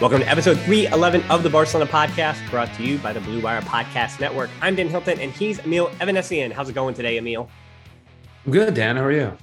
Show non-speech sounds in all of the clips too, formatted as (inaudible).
Welcome to episode 311 of the Barcelona podcast, brought to you by the Blue Wire Podcast Network. I'm Dan Hilton, and he's Emile Avanessian. How's it going today, Emile? good, Dan. How are you?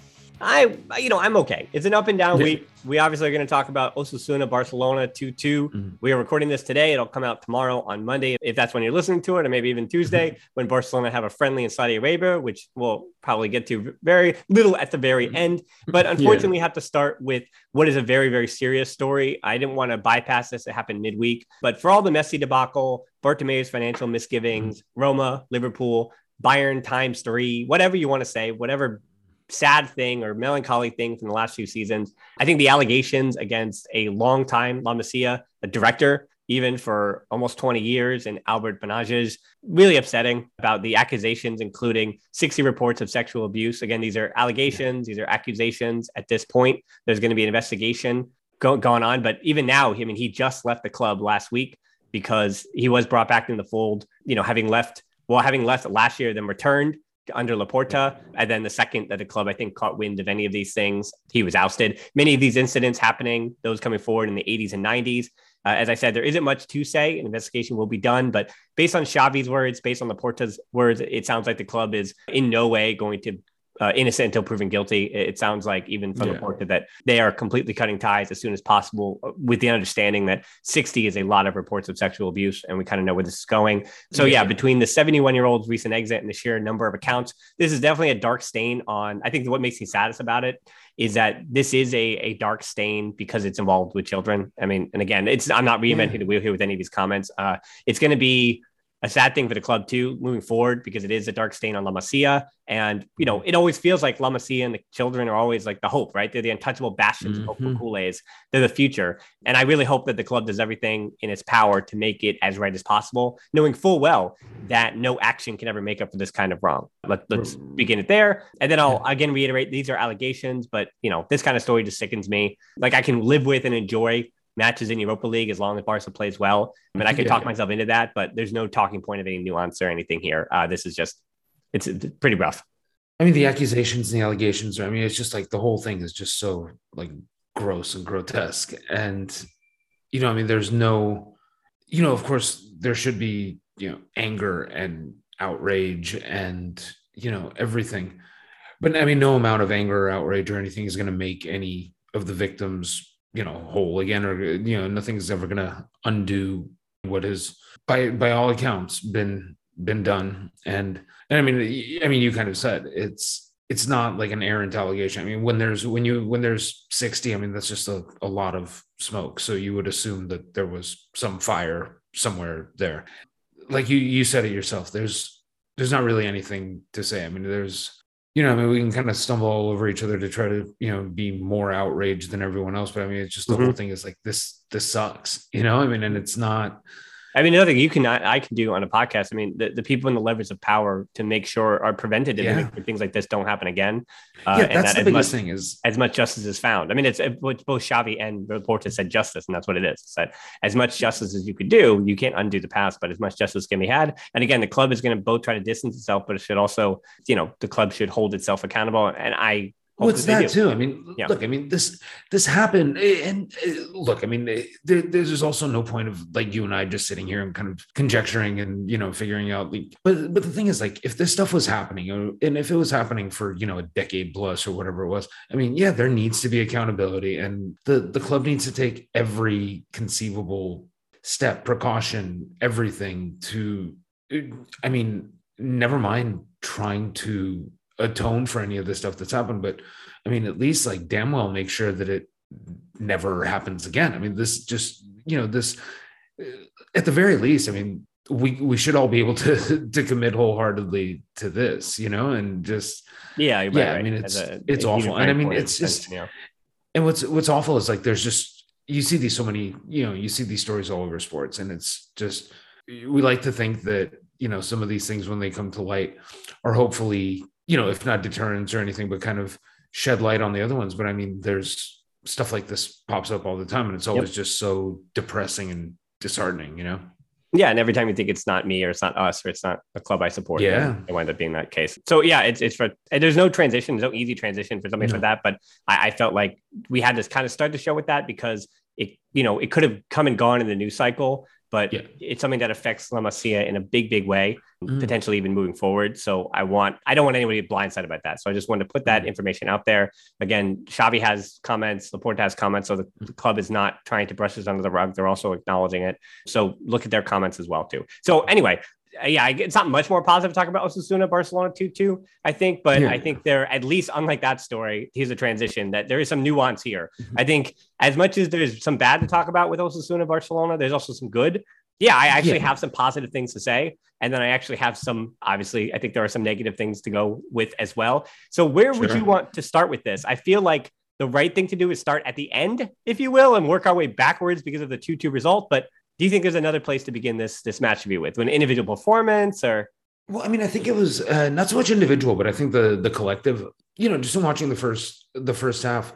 I, you know, I'm okay. It's an up and down week. We obviously are going to talk about Osasuna, Barcelona 2 2. Mm-hmm. We are recording this today. It'll come out tomorrow on Monday, if that's when you're listening to it, or maybe even Tuesday mm-hmm. (laughs) when Barcelona have a friendly in Saudi Arabia, which we'll probably get to very little at the very mm-hmm. end. (laughs) But unfortunately, yeah. we have to start with what is a very, very serious story. I didn't want to bypass this. It happened midweek. But for all the messy debacle, Bartomeu's financial misgivings, mm-hmm. Roma, Liverpool, Bayern times three, whatever you want to say, whatever sad thing or melancholy thing from the last few seasons. I think the allegations against a long-time La Masia, a director, even for almost 20 years, and Albert Benaiges, really upsetting about the accusations, including 60 reports of sexual abuse. Again, these are allegations, these are accusations. At this point, there's going to be an investigation go- going on. But even now, I mean, he just left the club last week because he was brought back in the fold, you know, having left, well, having left last year, then returned under Laporta. And then the second that the club, I think, caught wind of any of these things, he was ousted. Many of these incidents happening, those coming forward in the 80s and 90s. Uh, as I said, there isn't much to say. An investigation will be done, but based on Xavi's words, based on Laporta's words, it sounds like the club is in no way going to uh, innocent until proven guilty. It sounds like even from yeah. the report that they are completely cutting ties as soon as possible, uh, with the understanding that 60 is a lot of reports of sexual abuse, and we kind of know where this is going. So yeah, yeah between the 71 year old's recent exit and the sheer number of accounts, this is definitely a dark stain on. I think what makes me saddest about it is that this is a, a dark stain because it's involved with children. I mean, and again, it's I'm not reinventing yeah. the wheel here with any of these comments. Uh, it's going to be a sad thing for the club too moving forward because it is a dark stain on La Masia. And, you know, it always feels like La Masia and the children are always like the hope, right? They're the untouchable bastions mm-hmm. of hope for Culés. They're the future. And I really hope that the club does everything in its power to make it as right as possible, knowing full well that no action can ever make up for this kind of wrong. Let, us begin it there. And then I'll again reiterate these are allegations, but, you know, this kind of story just sickens me. Like I can live with and enjoy matches in Europa League as long as Barca plays well. I mean, I could yeah. talk myself into that, but there's no talking point of any nuance or anything here. Uh, this is just, it's, pretty rough. I mean, the accusations and the allegations, I mean, it's just like the whole thing is just so like gross and grotesque. And, you know, I mean, there's no, you know, of course, there should be, you know, anger and outrage and, you know, everything. but I mean, no amount of anger or outrage or anything is going to make any of the victims, you know, whole again, or you know, nothing's ever going to undo what has, by by all accounts, been been done. And and I mean, I mean, you kind of said it's it's not like an errant allegation. I mean, when there's when you when there's 60, I mean, that's just a, a lot of smoke. So you would assume that there was some fire somewhere there. Like you you said it yourself, there's there's not really anything to say. I mean, there's you know, I mean, we can kind of stumble all over each other to try to, you know, be more outraged than everyone else. But I mean, it's just the mm-hmm. whole thing is like this, this sucks, you know, I mean, and it's not, I mean, another thing you can I, can do on a podcast. I mean, the, the people in the levers of power to make sure are prevented yeah. and things like this don't happen again. Uh, yeah, that's that the biggest much, thing is as much justice is found. I mean, it's both Xavi and Laporta said justice, and that's what it is. It's that as much justice as you could do, you can't undo the past, but as much justice can be had. And again, the club is going to both try to distance itself, but it should also, you know, the club should hold itself accountable. And I What's that too? I mean, yeah. look, I mean, this this happened, and uh, look, I mean, there, there's also no point of like you and I just sitting here and kind of conjecturing and you know figuring out. The, but but the thing is, like, if this stuff was happening, and if it was happening for you know a decade plus or whatever it was, I mean, yeah, there needs to be accountability, and the the club needs to take every conceivable step, precaution, everything to. I mean, never mind trying to atone for any of the stuff that's happened, but I mean, at least like damn well make sure that it never happens again. I mean, this just you know this uh, at the very least. I mean, we we should all be able to (laughs) to commit wholeheartedly to this, you know, and just yeah, yeah. Right. I mean, it's a, it's awful, and I mean, it's just yeah. and what's what's awful is like there's just you see these so many you know you see these stories all over sports, and it's just we like to think that you know some of these things when they come to light are hopefully you know, if not deterrence or anything, but kind of shed light on the other ones. But I mean, there's stuff like this pops up all the time, and it's always yep. just so depressing and disheartening, you know? Yeah, and every time you think it's not me or it's not us or it's not a club I support, yeah, it wind up being that case. So yeah, it's it's for there's no transition, there's no easy transition for something no. like that. But I, I felt like we had to kind of start the show with that because it you know it could have come and gone in the news cycle but yeah. it's something that affects La Masia in a big, big way, mm. potentially even moving forward. So I want, I don't want anybody to blindsided about that. So I just wanted to put that mm. information out there. Again, Xavi has comments, Laporta has comments. So the, the club is not trying to brush this under the rug. They're also acknowledging it. So look at their comments as well, too. So anyway, yeah, it's not much more positive to talk about Osasuna Barcelona 2 2, I think, but yeah. I think they're at least unlike that story. Here's a transition that there is some nuance here. Mm-hmm. I think as much as there's some bad to talk about with Osasuna Barcelona, there's also some good. Yeah, I actually yeah. have some positive things to say. And then I actually have some, obviously, I think there are some negative things to go with as well. So, where sure. would you want to start with this? I feel like the right thing to do is start at the end, if you will, and work our way backwards because of the 2 2 result. But do you think there's another place to begin this this match review with, an individual performance or? Well, I mean, I think it was uh, not so much individual, but I think the the collective. You know, just in watching the first the first half,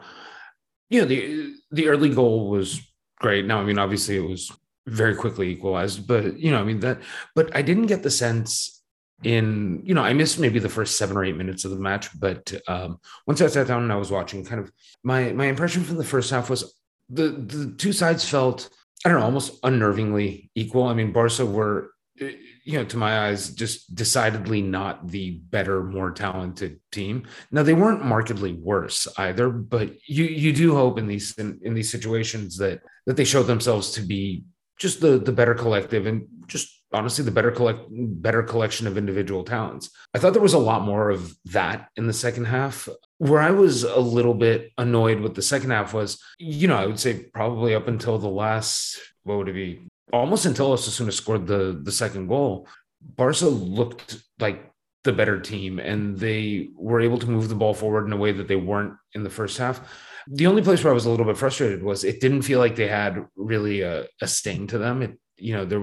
you know, the the early goal was great. Now, I mean, obviously, it was very quickly equalized, but you know, I mean that. But I didn't get the sense in you know I missed maybe the first seven or eight minutes of the match, but um, once I sat down and I was watching, kind of my my impression from the first half was the the two sides felt I don't know, almost unnervingly equal. I mean, Barca were, eh, you know, to my eyes, just decidedly not the better, more talented team. Now they weren't markedly worse either, but you you do hope in these in, in these situations that that they show themselves to be just the the better collective and just honestly the better collect better collection of individual talents. I thought there was a lot more of that in the second half. Where I was a little bit annoyed with the second half was, you know, I would say probably up until the last what would it be? Almost until Osasuna scored the the second goal, Barca looked like the better team and they were able to move the ball forward in a way that they weren't in the first half. The only place where I was a little bit frustrated was it didn't feel like they had really a, a sting to them. It, you know, there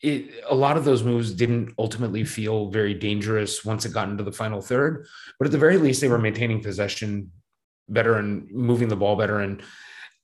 it, a lot of those moves didn't ultimately feel very dangerous once it got into the final third, but at the very least, they were maintaining possession better and moving the ball better and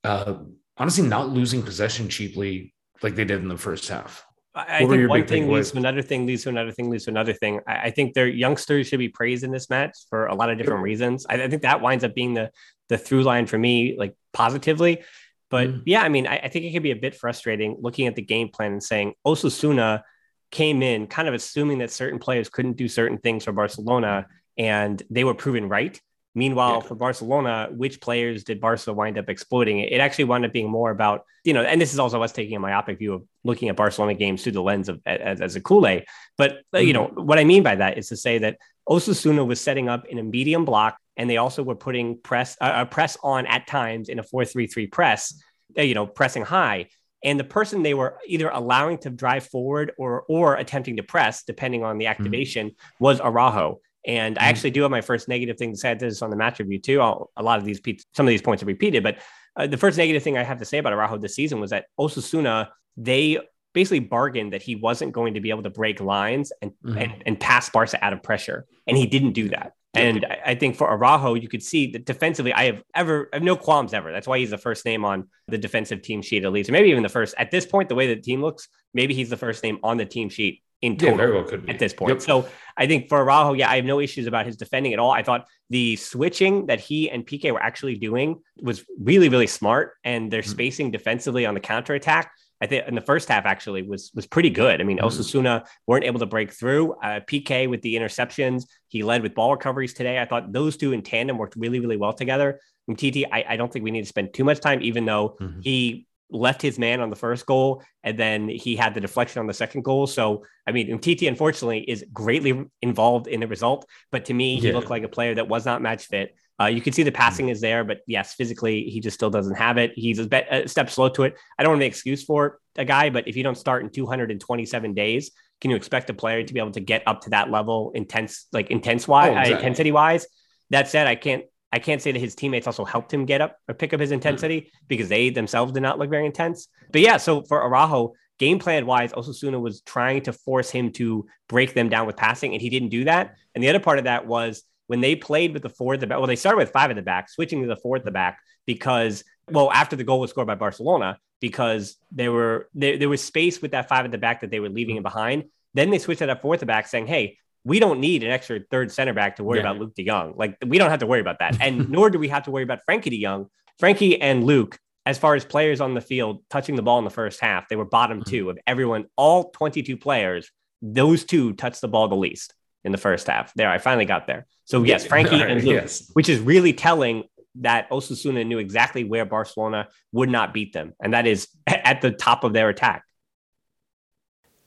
uh, honestly not losing possession cheaply like they did in the first half. I, think one thing leads to another thing, leads to another thing, leads to another thing. I, I, think their youngsters should be praised in this match for a lot of different reasons. I, I, think that winds up being the the through line for me, like positively. But mm. yeah, I mean, I, I, think it can be a bit frustrating looking at the game plan and saying Osasuna came in kind of assuming that certain players couldn't do certain things for Barcelona and they were proven right. Meanwhile, yeah. for Barcelona, which players did Barca wind up exploiting? It actually wound up being more about, you know, and this is also us taking a myopic view of looking at Barcelona games through the lens of as, as a Culé. But, mm-hmm. you know, what I mean by that is to say that Osasuna was setting up in a medium block, and they also were putting press uh, a press on at times in a 4 3 3 press, uh, you know, pressing high. And the person they were either allowing to drive forward or or attempting to press, depending on the mm-hmm. activation, mm-hmm. was Araujo. And I mm-hmm. actually do have my first negative thing to say this on the match review too. I'll, a lot of these, some of these points are repeated, but uh, the first negative thing I have to say about Araujo this season was that Osasuna, they basically bargained that he wasn't going to be able to break lines and, mm-hmm. and, and pass Barca out of pressure. And he didn't do that. And I think for Araujo, you could see that defensively, I have ever, I have no qualms ever. That's why he's the first name on the defensive team sheet at least, or maybe even the first. At this point, the way the team looks, maybe he's the first name on the team sheet in total yeah, well at this point. Yep. So I think for Araujo, yeah, I have no issues about his defending at all. I thought the switching that he and Piqué were actually doing was really, really smart, and their mm-hmm. spacing defensively on the counter attack. I think in the first half actually was was pretty good. I mean, mm-hmm. Osasuna weren't able to break through. Uh, Piqué with the interceptions, he led with ball recoveries today. I thought those two in tandem worked really, really well together. Umtiti, I, I don't think we need to spend too much time, even though mm-hmm. he left his man on the first goal and then he had the deflection on the second goal. So, I mean, Umtiti unfortunately is greatly involved in the result, but to me, he yeah. looked like a player that was not match fit. Uh, you can see the mm. passing is there, but yes, physically, he just still doesn't have it. He's a, a step slow to it. I don't want to make excuse for a guy, but if you don't start in 227 days, can you expect a player to be able to get up to that level intense, like intense wise, oh, exactly. uh, intensity wise? That said, I can't I can't say that his teammates also helped him get up or pick up his mm-hmm. intensity mm-hmm. because they themselves did not look very intense. But yeah, so for Araujo, game plan wise, Osasuna was trying to force him to break them down with passing, and he didn't do that. And the other part of that was when they played with the four at the back. Well, they started with five at the back, switching to the four at the back because, well, after the goal was scored by Barcelona, because there were there, there was space with that five at the back that they were leaving him behind. Then they switched to that fourth at the back, saying, "Hey, we don't need an extra third center back to worry yeah. about Luuk de Jong. Like we don't have to worry about that. And (laughs) nor do we have to worry about Frenkie de Jong. Frenkie and Luuk, as far as players on the field touching the ball in the first half, they were bottom mm-hmm. two of everyone, all 22 players. Those two touched the ball the least in the first half. There, I finally got there. So yes, Frenkie and (laughs) Luuk, yes. which is really telling that Osasuna knew exactly where Barcelona would not beat them, and that is (laughs) at the top of their attack.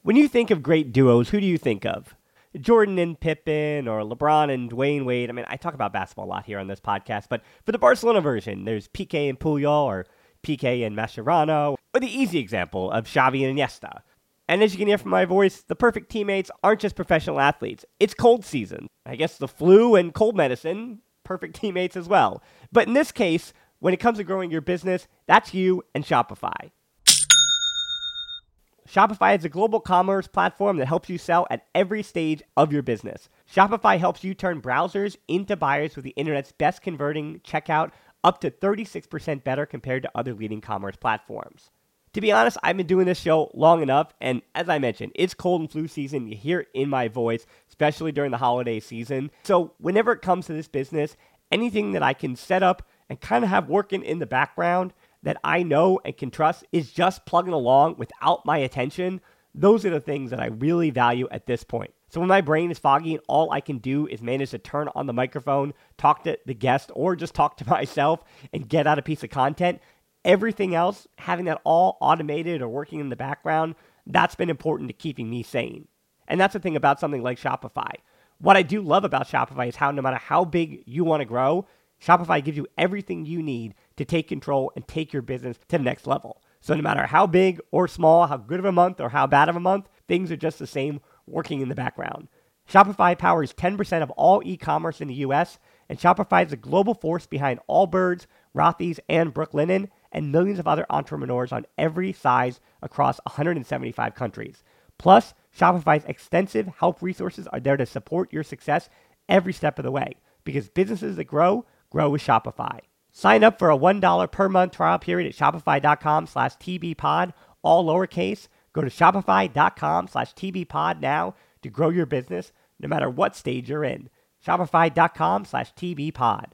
When you think of great duos, who do you think of? Jordan and Pippen or LeBron and Dwyane Wade. I mean, I talk about basketball a lot here on this podcast, but for the Barcelona version, there's Piqué and Puyol or Piqué and Mascherano, or the easy example of Xavi and Iniesta. And as you can hear from my voice, the perfect teammates aren't just professional athletes. It's cold season. I guess the flu and cold medicine, perfect (laughs) teammates as well. But in this case, when it comes to growing your business, that's you and Shopify. Shopify is a global commerce platform that helps you sell at every stage of your business. Shopify helps you turn browsers into buyers with the internet's best converting checkout up to 36% better compared to other leading commerce platforms. To be honest, I've been doing this show long enough, and as I mentioned, it's cold and flu season. You hear it in my voice, especially during the holiday season. So, whenever it comes to this business, anything that I can set up and kind of have working in the background that I know and can trust is just plugging along without my attention, those are the things that I really value at this point. So when my brain is foggy and all I can do is manage to turn on the microphone, talk to the guest, or just talk to (laughs) myself and get out a piece of content, everything else, having that all automated or working in the background, that's been important to keeping me sane. And that's the thing about something like Shopify. What I do love about Shopify is how no matter how big you want to grow, Shopify gives you everything you need to take control and take your business to the next level. So no matter how big or small, how good of a month or how bad of a month, things are just the same working in the background. Shopify powers 10% of all e-commerce in the US, and Shopify is the global force behind Allbirds, Rothy's, and Brooklinen, and millions of other entrepreneurs on every size across 175 countries. Plus, Shopify's extensive help resources are there to support your success every step of the way because businesses that grow grow with Shopify. Sign up for a $1 per month trial period at shopify.com slash tbpod, all lowercase. Go to shopify.com slash tbpod now to grow your business no matter what stage you're in. Shopify.com slash tbpod.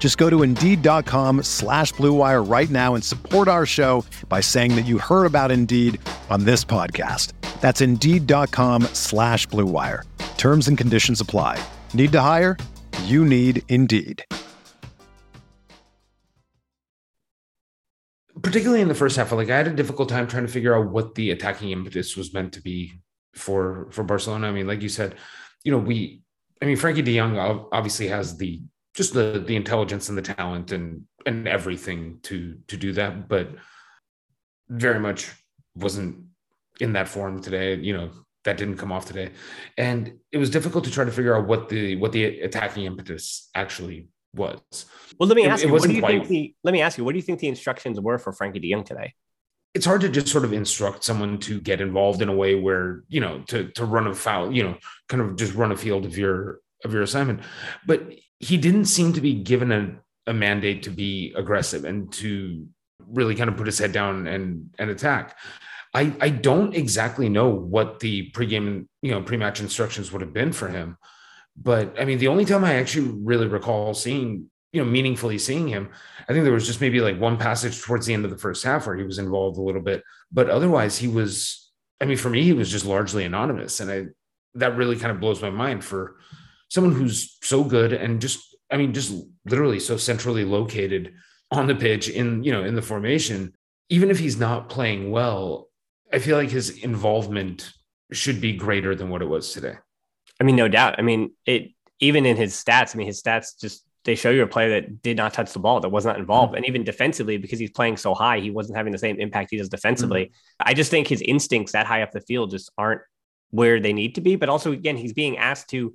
Just go to Indeed.com slash BlueWire right now and support our show by saying that you heard about Indeed on this podcast. That's Indeed.com slash BlueWire. Terms and conditions apply. Need to hire? You need Indeed. Particularly in the first half, like I had a difficult time trying to figure out what the attacking impetus was meant to be for for Barcelona. I mean, like you said, you know, we I mean, Frenkie de Jong obviously has the just the the intelligence and the talent and and everything to to do that but very much wasn't in that form today you know that didn't come off today. And it was difficult to try to figure out what the what the attacking impetus actually was. Well let me ask it, you it what do you quite, think the let me ask you what do you think the instructions were for frenkie de Jong today? It's hard to just sort of instruct someone to get involved in a way where you know to to run a foul you know kind of just run a field of your of your assignment. But he didn't seem to be given a, a mandate to be aggressive and to really kind of put his head down and and attack. I I don't exactly know what the pregame you know pre-match instructions would have been for him, but I mean the only time I actually really recall seeing you know meaningfully seeing him, I think there was just maybe like one passage towards the end of the first half where he was involved a little bit, but otherwise he was. I mean, for me, he was just largely anonymous, and I that really kind of blows my mind for someone who's so good and just, I mean, just literally so centrally located on the pitch in, you know, in the formation, even if he's not playing well, I feel like his involvement should be greater than what it was today. I mean, no doubt. I mean, it even in his stats, I mean, his stats just they show you a player that did not touch the ball, that was not involved. Mm-hmm. And even defensively, because he's playing so high, he wasn't having the same impact he does defensively. Mm-hmm. I just think his instincts that high up the field just aren't where they need to be. But also, again, he's being asked to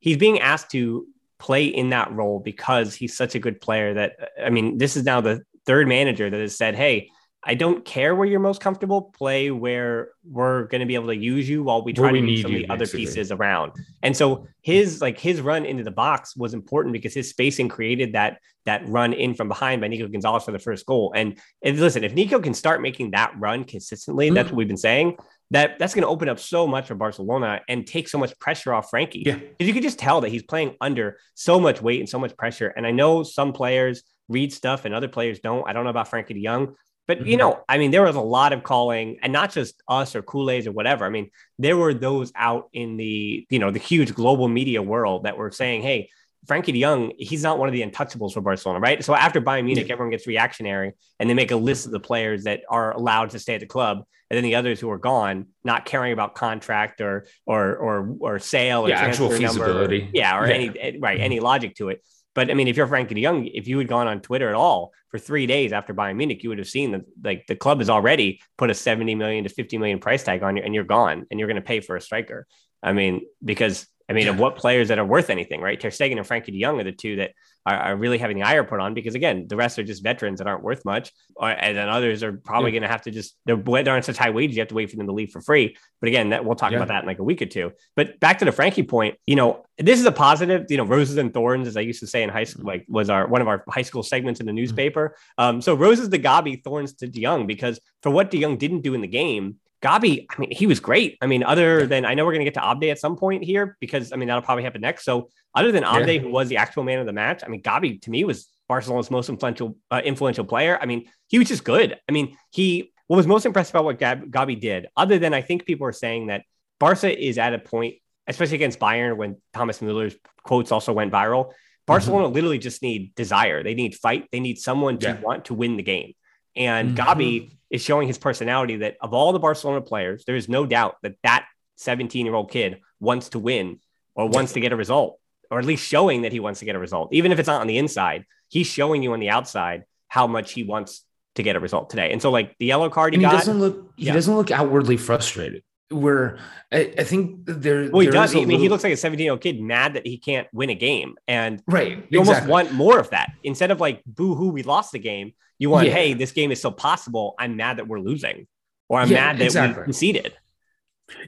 he's being asked to play in that role because he's such a good player that I mean, this is now the third manager that has said, "Hey, I don't care where you're most comfortable. Play where we're going to be able to use you while we try to use some of the other pieces around." And so his like his run into the box was important because his spacing created that that run in from behind by Nico Gonzalez for the first goal. And if, listen, if Nico can start making that run consistently, mm-hmm. that's what we've been saying that that's going to open up so much for Barcelona and take so much pressure off Frenkie. Yeah. Because you could just tell that he's playing under so much weight and so much pressure. And I know some players read stuff and other players don't. I don't know about Frenkie de Jong, but mm-hmm. you know, I mean, there was a lot of calling and not just us or Culés or whatever. I mean, there were those out in the, you know, the huge global media world that were saying, Hey, Frenkie de Jong, he's not one of the untouchables for Barcelona, right? So after Bayern Munich, everyone gets reactionary and they make a list of the players that are allowed to stay at the club, and then the others who are gone, not caring about contract or or or or sale or yeah, actual feasibility, number, yeah, or yeah. any right mm-hmm. any logic to it. But I mean, if you're Frenkie de Jong, if you had gone on Twitter at all for three days after Bayern Munich, you would have seen that like the club has already put a 70 million to 50 million price tag on you and you're gone and you're going to pay for a striker. I mean, because I mean, of what players that are worth anything, right? Ter Stegen and Frenkie de Jong are the two that are, are, really having the ire put on because again, the rest are just veterans that aren't worth much, or, and then others are probably yeah. going to have to just they're, they're on such high wages you have to wait for them to leave for free. But again, that we'll talk yeah. about that in like a week or two. But back to the Frenkie point, you know, this is a positive. You know, roses and thorns, as I used to say in high school, like was our one of our high school segments in the mm-hmm. newspaper. Um, so roses to Gavi, thorns to De Jong because for what De Jong didn't do in the game Gavi, I mean, he was great. I mean, other than I know we're going to get to Abde at some point here because I mean that'll probably happen next. So, other than Abde, yeah. who was the actual man of the match, I mean, Gavi to me was Barcelona's most influential uh, influential player. I mean, he was just good. I mean, he what was most impressive about what Gab, Gavi did, other than I think people are saying that Barca is at a point, especially against Bayern, when Thomas Mueller's quotes also went viral. Barcelona mm-hmm. literally just need desire. They need fight. They need someone to yeah. want to win the game. And mm-hmm. Gavi is showing his personality that of all the Barcelona players, there is no doubt that that 17 year old kid wants to win or wants to get a result, or at least showing that he wants to get a result. Even if it's not on the inside, he's showing you on the outside how much he wants to get a result today. And so like the yellow card he, and he got, doesn't look he Yeah. doesn't look outwardly frustrated. Where I, I think there, well, he there does. I mean, he looks like a 17 year old kid mad that he can't win a game. And right. you almost want more of that instead of like boo hoo, we lost the game. You want, Yeah. hey, this game is still possible. I'm mad that we're losing, or I'm Yeah, mad that exactly. we conceded.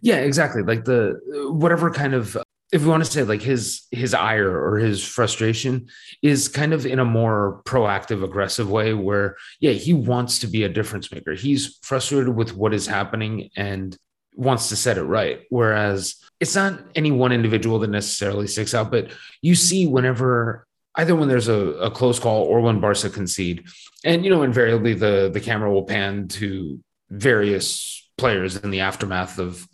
Yeah, exactly. Like the whatever kind of if we want to say like his his ire or his frustration is kind of in a more proactive aggressive way where yeah he wants to be a difference maker he's frustrated with what is happening and wants to set it right. Whereas it's not any one individual that necessarily sticks out but you see whenever either when there's a, a close call or when barca concede and you know invariably the the camera will pan to various players in the aftermath of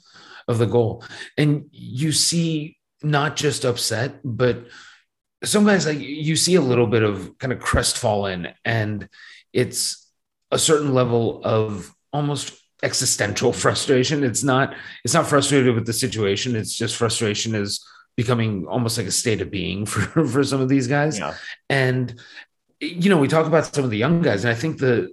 of the goal. And you see not just upset but some guys like you see a little bit of kind of crestfallen and it's a certain level of almost existential frustration. It's not it's not frustrated with the situation. It's just frustration is becoming almost like a state of being for (laughs) for some of these guys. Yeah. and you know we talk about some of the young guys and i think the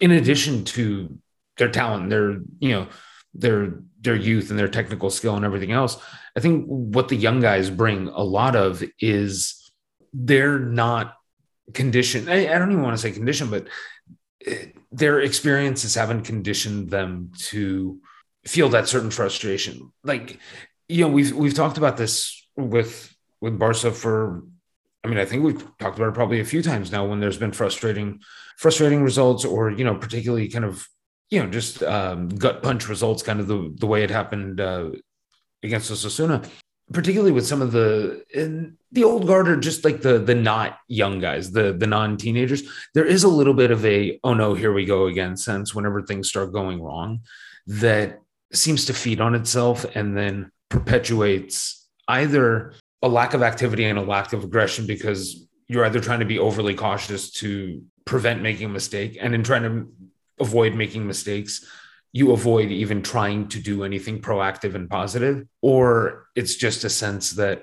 in addition to their talent their you know their their youth and their technical skill and everything else i think what the young guys bring a lot of is they're not conditioned. I, I don't even want to say conditioned but their experiences haven't conditioned them to feel that certain frustration. Like you know we've we've talked about this with with barca for I mean, I think we've talked about it probably a few times now when there's been frustrating, frustrating results, or you know, particularly kind of, you know, just um, gut punch results, kind of the the way it happened uh, against Osasuna, particularly with some of the the old guard or just like the the not young guys, the the non teenagers. There is a little bit of a oh no, here we go again sense whenever things start going wrong, that seems to feed on itself and then perpetuates either a lack of activity and a lack of aggression because you're either trying to be overly cautious to prevent making a mistake and in trying to avoid making mistakes you avoid even trying to do anything proactive and positive or it's just a sense that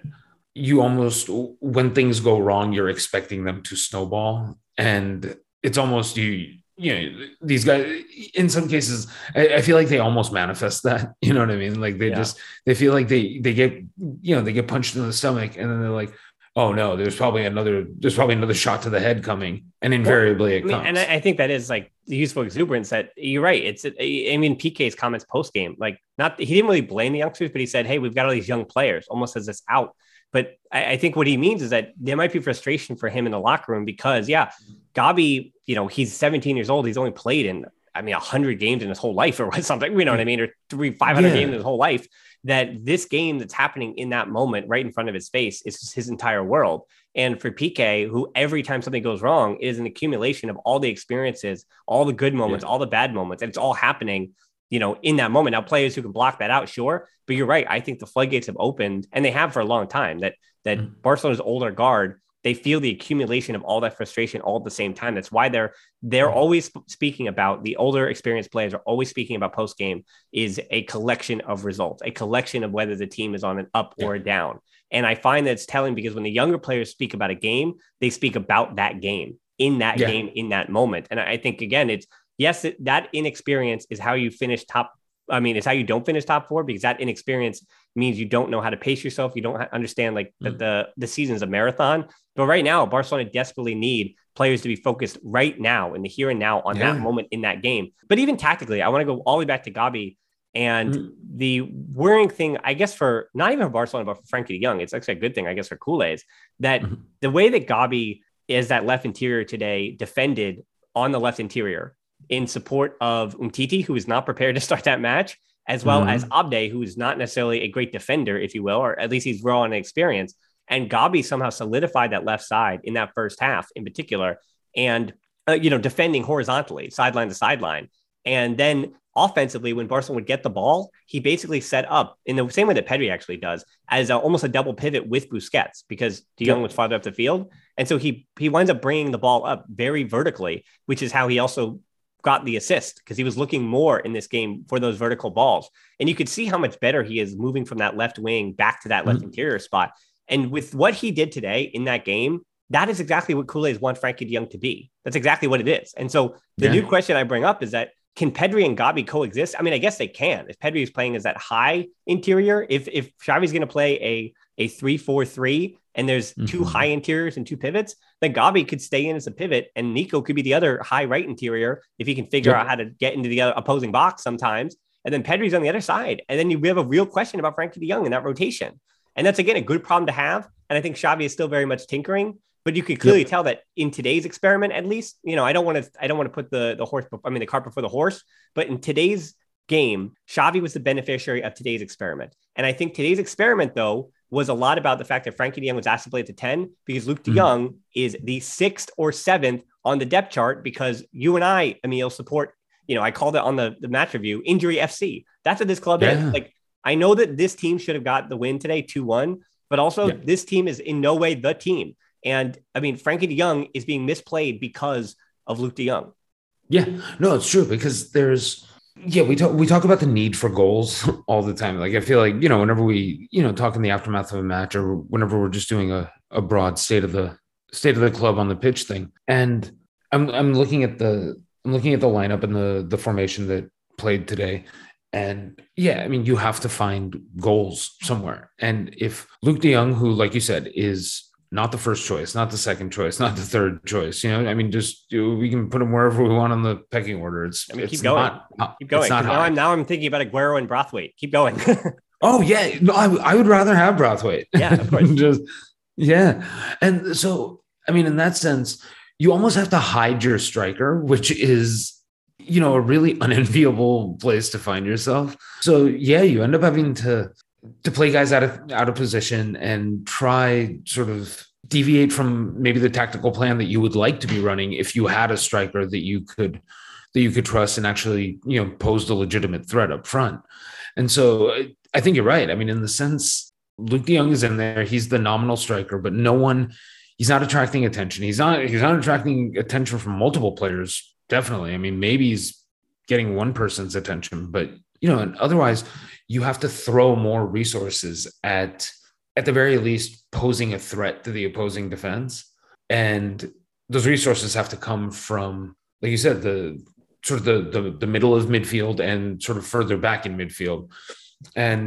you almost when things go wrong you're expecting them to snowball and it's almost you you know these guys in some cases I, I feel like they almost manifest that (laughs) you know what i mean like they Yeah. just they feel like they they get you know they get punched in the stomach and then they're like oh no there's probably another there's probably another shot to the head coming and invariably I it mean, comes and I, I think that is like the useful exuberance that you're right. It's, I mean, Piqué's comments post game, like not, he didn't really blame the youngsters, but he said, Hey, we've got all these young players almost as this out. But I, I think what he means is that there might be frustration for him in the locker room because, yeah, Gavi, you know, he's 17 years old. He's only played in, I mean, 100 games in his whole life or (laughs) something, you know what I mean? Or three, 500 Yeah. games in his whole life. That this game that's happening in that moment right in front of his face is his entire world. And for Piqué, who every time something goes wrong is an accumulation of all the experiences, all the good moments, all the bad moments, and it's all happening, you know, in that moment. Now, players who can block that out, sure, but you're right. I think the floodgates have opened, and they have for a long time. That that Mhm. Barcelona's older guard, they feel the accumulation of all that frustration all at the same time. That's why they're they're Mhm. always speaking about the older experienced players are always speaking about post game is a collection of results, a collection of whether the team is on an up or a down. And I find that it's telling because when the younger players speak about a game, they speak about that game in that Yeah. game in that moment. And I I think again, it's yes, it, that inexperience is how you finish top. I mean, it's how you don't finish top four because that inexperience means you don't know how to pace yourself. You don't understand like that Mm. the the season's a marathon. But right now, Barcelona desperately need players to be focused right now in the here and now on that moment in that game. But even tactically, I want to go all the way back to Gavi and Mm. the worrying thing, I guess, for not even for Barcelona, but for Frenkie Young, it's actually a good thing, I guess, for Kool-Aid, that Mhm. the way that Gavi is that left interior today defended on the left interior in support of Umtiti, who is not prepared to (laughs) start that match, as well Mhm. as Abde, who is not necessarily a great defender, if you will, or at least he's raw in experience. And Gavi somehow solidified that left side in that first half in particular, and uh, you know, defending horizontally, sideline to sideline. And then offensively, when Barcelona would get the ball, he basically set up in the same way that Pedri actually does, as a, almost a double pivot with Busquets because De Jong was farther up the field, and so he he winds up bringing the ball up very vertically, which is how he also got the assist because he was looking more in this game for those vertical balls, and you could see how much better he is moving from that left wing back to that left Mhm. interior spot. And with what he did today in that game, that is exactly what Kool-Aid wants Frenkie DeYoung to be. That's exactly what it is. And so the Yeah. new question I bring up is that can Pedri and Gavi coexist? I mean, I guess they can. If Pedri is playing as that high interior, if if Xavi's going to play a a three four three and there's two Mhm. high interiors and two pivots, then Gavi could stay in as a pivot and Nico could be the other high right interior if he can figure Yep. out how to get into the other opposing box sometimes. And then Pedri's on the other side. And then you we have a real question about Frankie DeYoung in that rotation. And that's again a good problem to have. And I think Xavi is still very much tinkering, but you could clearly tell that in today's experiment, at least, you know, I don't want to, I don't want to put the the horse, I mean, the cart before the horse, but in today's game, Xavi was the beneficiary of today's experiment. And I think today's experiment, though, was a lot about the fact that Frenkie De DeYoung was asked to play at the 10 because Luuk Mhm. de Jong is the sixth or seventh on the depth chart because you and I, Emile, support, you know, I called it on the, the match review, injury FC. That's what this club Yeah. is. Like, I know that this team should have got the win today, 2 1, but also Yeah. this team is in no way the team. And I mean, Frenkie De DeYoung is being misplayed because of Luuk De DeYoung. Yeah, no, it's true because there's yeah, we talk we talk about the need for goals (laughs) all the time. Like I feel like, you know, whenever we, you know, talk in the aftermath of a match or whenever we're just doing a, a broad state of the state of the club on the pitch thing. And I'm I'm looking at the I'm looking at the lineup and the the formation that played today. And yeah, I mean, you have to find goals somewhere. And if Luuk De DeYoung, who, like you said, is not the first choice, not the second choice, not the third choice. You know, I mean, just we can put him wherever we want on the pecking order. It's, I mean, it's keep going. not- uh, Keep going. it's not 'cause now. I'm now I'm thinking about Aguero and Braithwaite. Keep going. (laughs) Oh yeah, no, I, I would rather have Braithwaite. Yeah, of course. (laughs) just yeah, and so I mean, in that sense, you almost have to hide your striker, which is you know a really (laughs) unenviable place to find yourself. So yeah, you end up having to to play guys out of out of position and try sort of deviate from maybe the tactical plan that you would like to be running if you had a striker that you could that you could trust and actually you know posed a legitimate threat up front. And so I think you're right. I mean, in the sense, Luuk de Jong is in there. He's the nominal striker, but no one. He's not attracting attention. He's not. He's not attracting attention from multiple players. Definitely. I mean, maybe he's getting one person's attention, but you know, and otherwise, you have to throw more resources at, at the very least, posing a threat to the opposing defense, and those resources have to come from, like you said, the sort of the, the the middle of midfield and sort of further back in midfield. And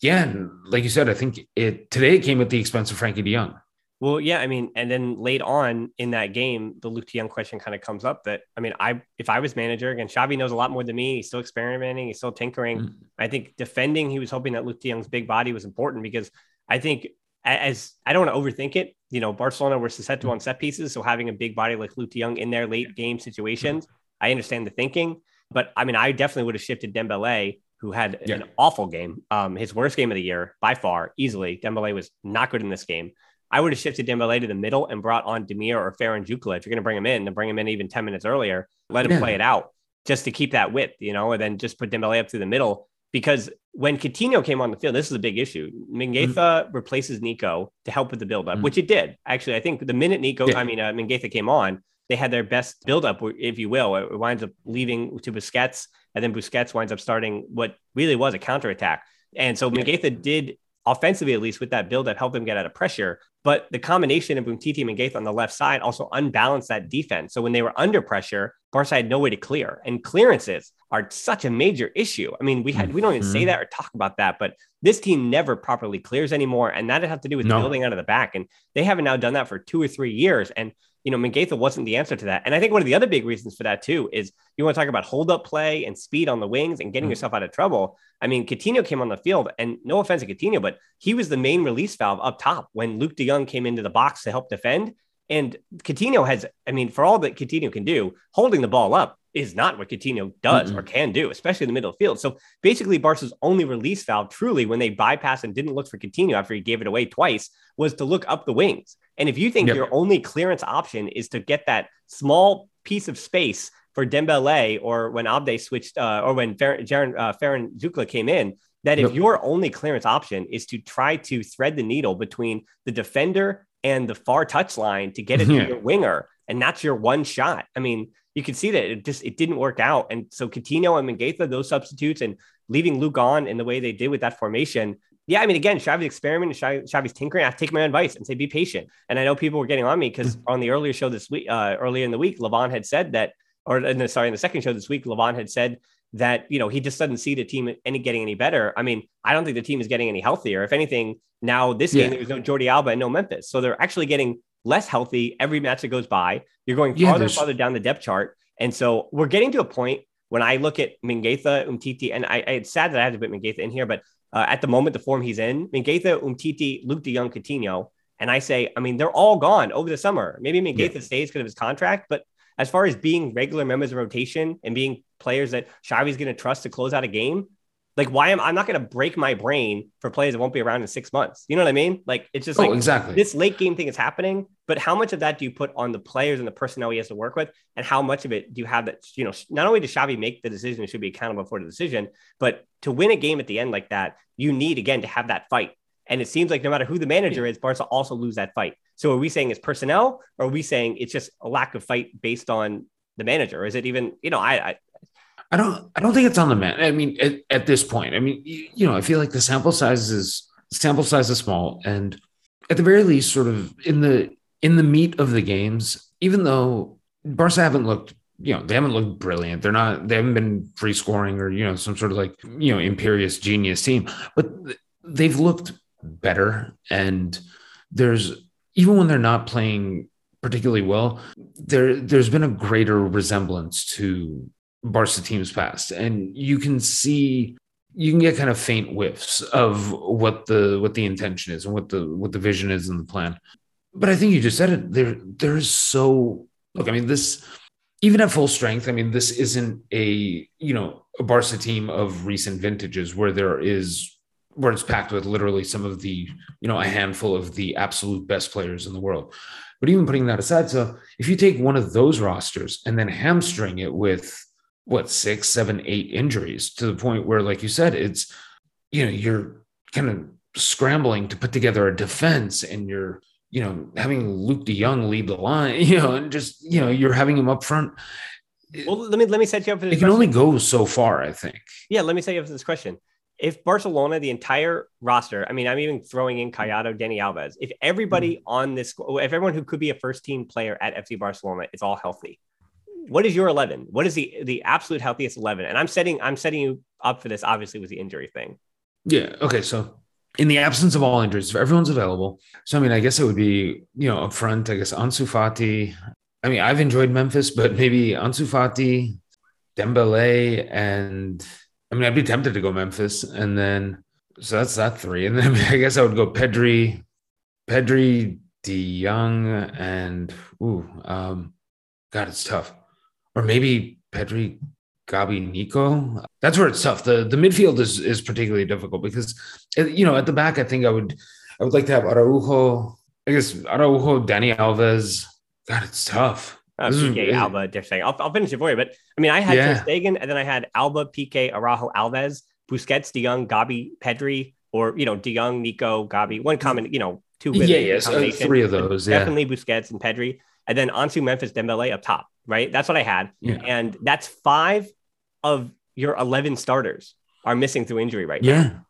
yeah, like you said, I think it today it came at the expense of Frenkie de Jong. Well, yeah, I mean, and then late on in that game, the Luuk DeYoung question kind of comes up that I mean, I if I was manager again, Xavi knows a lot more than me. He's still experimenting, he's still tinkering. Mm. I think defending, he was hoping that Luuk DeYoung's big body was important because I think as I don't want to overthink it, you know, Barcelona were susceptible on set pieces, so having a big body like Luuk DeYoung in their late game situations, I understand the thinking, but I mean, I definitely would have shifted Dembele. Who had Yeah. an awful game, um, his worst game of the year by far, easily. Dembele was not good in this game. I would have shifted Dembele to the middle and brought on Demir or Ferran Jutglà. If you're going to bring him in, then bring him in even 10 minutes earlier, let him Yeah. play it out just to keep that width, you know, and then just put Dembele up through the middle. Because when Coutinho came on the field, this is a big issue. Mingueza replaces Nico to help with the buildup, Mhm. which it did. Actually, I think the minute Nico, Yeah. I mean, uh, Mingueza came on, they had their best buildup, if you will. It winds up leaving to Busquets, and then Busquets winds up starting what really was a counterattack. And so Mingueza did offensively, at least with that build that helped them get out of pressure. But the combination of Umtiti and Gaith on the left side also unbalanced that defense. So when they were under pressure, Barca had no way to clear, and clearances are such a major issue. I mean, we had we don't even say Mhm. that or talk about that, but this team never properly clears anymore, and that has to do with No. building out of the back, and they haven't now done that for two or three years. And you know, Mingueza wasn't the answer to that. And I think one of the other big reasons for that too is you want to talk about hold up play and speed on the wings and getting Mhm. yourself out of trouble. I mean, Coutinho came on the field, and no offense to Coutinho, but he was the main release valve up top when Luuk De Jong came into the box to help defend. And Coutinho has, I mean, for all that Coutinho can do, holding the ball up is not what Coutinho does Mm-mm. or can do, especially in the middle of the field. So basically, Barca's only release valve, truly, when they bypassed and didn't look for Coutinho after he gave it away twice, was to look up the wings. And if you think Yep. your only clearance option is to get that small piece of space for Dembele or when Abde switched, uh, or when Fer- Jaron, uh, Zukla came in, that if Yep. your only clearance option is to try to thread the needle between the defender and the far touch line to get it Yeah. to your winger, and that's your one shot. I mean, you can see that it just it didn't work out. And so Coutinho and Mingueza, those substitutes, and leaving Luuk on in the way they did with that formation, Yeah, I mean, again, Xavi's experimenting, Xavi's tinkering. I have to take my advice and say be patient. And I know people were getting on me because on the earlier show this week, uh, earlier in the week, Levon had said that, or in the, sorry, in the second show this week, Levon had said that you know he just doesn't see the team any getting any better. I mean, I don't think the team is getting any healthier. If anything, now this yeah. game there's no Jordi Alba and no Memphis, so they're actually getting less healthy every match that goes by. You're going farther yeah, and farther down the depth chart, and so we're getting to a point when I look at Mingueza, Umtiti, and I, I, it's sad that I had to put Mingueza in here, but uh, at the moment, the form he's in, Mingueza, Umtiti, Luuk De Jong, Coutinho, and I say, I mean, they're all gone over the summer. Maybe Mingueza yeah. stays because of his contract, but as far as being regular members of rotation and being players that Xavi's going to trust to close out a game, like why am I'm not going to break my brain for players that won't be around in six months? You know what I mean? Like it's just oh, like exactly this late game thing is happening, but how much of that do you put on the players and the personnel he has to work with, and how much of it do you have that? You know, not only does Xavi make the decision, and should be accountable for the decision, but to win a game at the end like that, you need again to have that fight. And it seems like no matter who the manager is, Barca also lose that fight. So are we saying it's personnel, or are we saying it's just a lack of fight based on the manager? Or is it even, you know, I, I I don't I don't think it's on the man. I mean, at, at this point, I mean, you, you, know, I feel like the sample size is sample size is small, and at the very least, sort of in the in the meat of the games, even though Barca haven't looked, you know, they haven't looked brilliant. They're not. They haven't been free scoring or you know some sort of like you know imperious genius team, but they've looked better. And there's even when they're not playing particularly well, there there's been a greater resemblance to Barca teams past, and you can see you can get kind of faint whiffs of what the what the intention is and what the what the vision is and the plan. But I think you just said it. There there's so look. I mean, this even at full strength. I mean, this isn't a you know a Barca team of recent vintages where there is where it's packed with literally some of the you know a handful of the absolute best players in the world. But even putting that aside, so if you take one of those rosters and then hamstring it with what six, seven, eight injuries to the point where, like you said, it's you know you're kind of scrambling to put together a defense, and you're you know having Luuk De Jong lead the line, (laughs) you know, and just you know you're having him up front. Well, let me let me set you up for this. It can only go so far, I think. Yeah, let me set you up for this question. If Barcelona, the entire roster, I mean, I'm even throwing in Collado, Dani Alves. If everybody mm-hmm. on this, if everyone who could be a first team player at FC Barcelona is all healthy, what is your 11 what is the the absolute healthiest 11 and i'm setting i'm setting you up for this obviously with the injury thing. Yeah okay so in the absence of all injuries if everyone's available so i mean i guess it would be you know up front i guess ansu fati. I mean i've enjoyed memphis but maybe ansu fati dembele and i mean i'd be tempted to go memphis and then so that's that three. And then (laughs) i guess i would go pedri pedri de Jong and ooh um god it's tough or maybe Pedri, Gavi, Nico. That's where it's tough. The the midfield is is particularly difficult because you know at the back I think I would I would like to have Araujo. I guess Araujo, Dani Alves. God, it's tough. Uh, Piqué, Alba, different. I'll, I'll finish it for you. But I mean, I had yeah. Ter Stegen, and then I had Alba, Piqué, Araujo, Alves, Busquets, De Jong, Gavi, Pedri, or you know, De Jong, Nico, Gavi. One common, you know, two. Yeah, yes, uh, three of those. Yeah. Definitely Busquets and Pedri, and then Ansu, Memphis, Dembele up top right? That's what I had. Yeah. And that's five of your 11 starters are missing through injury right yeah. now.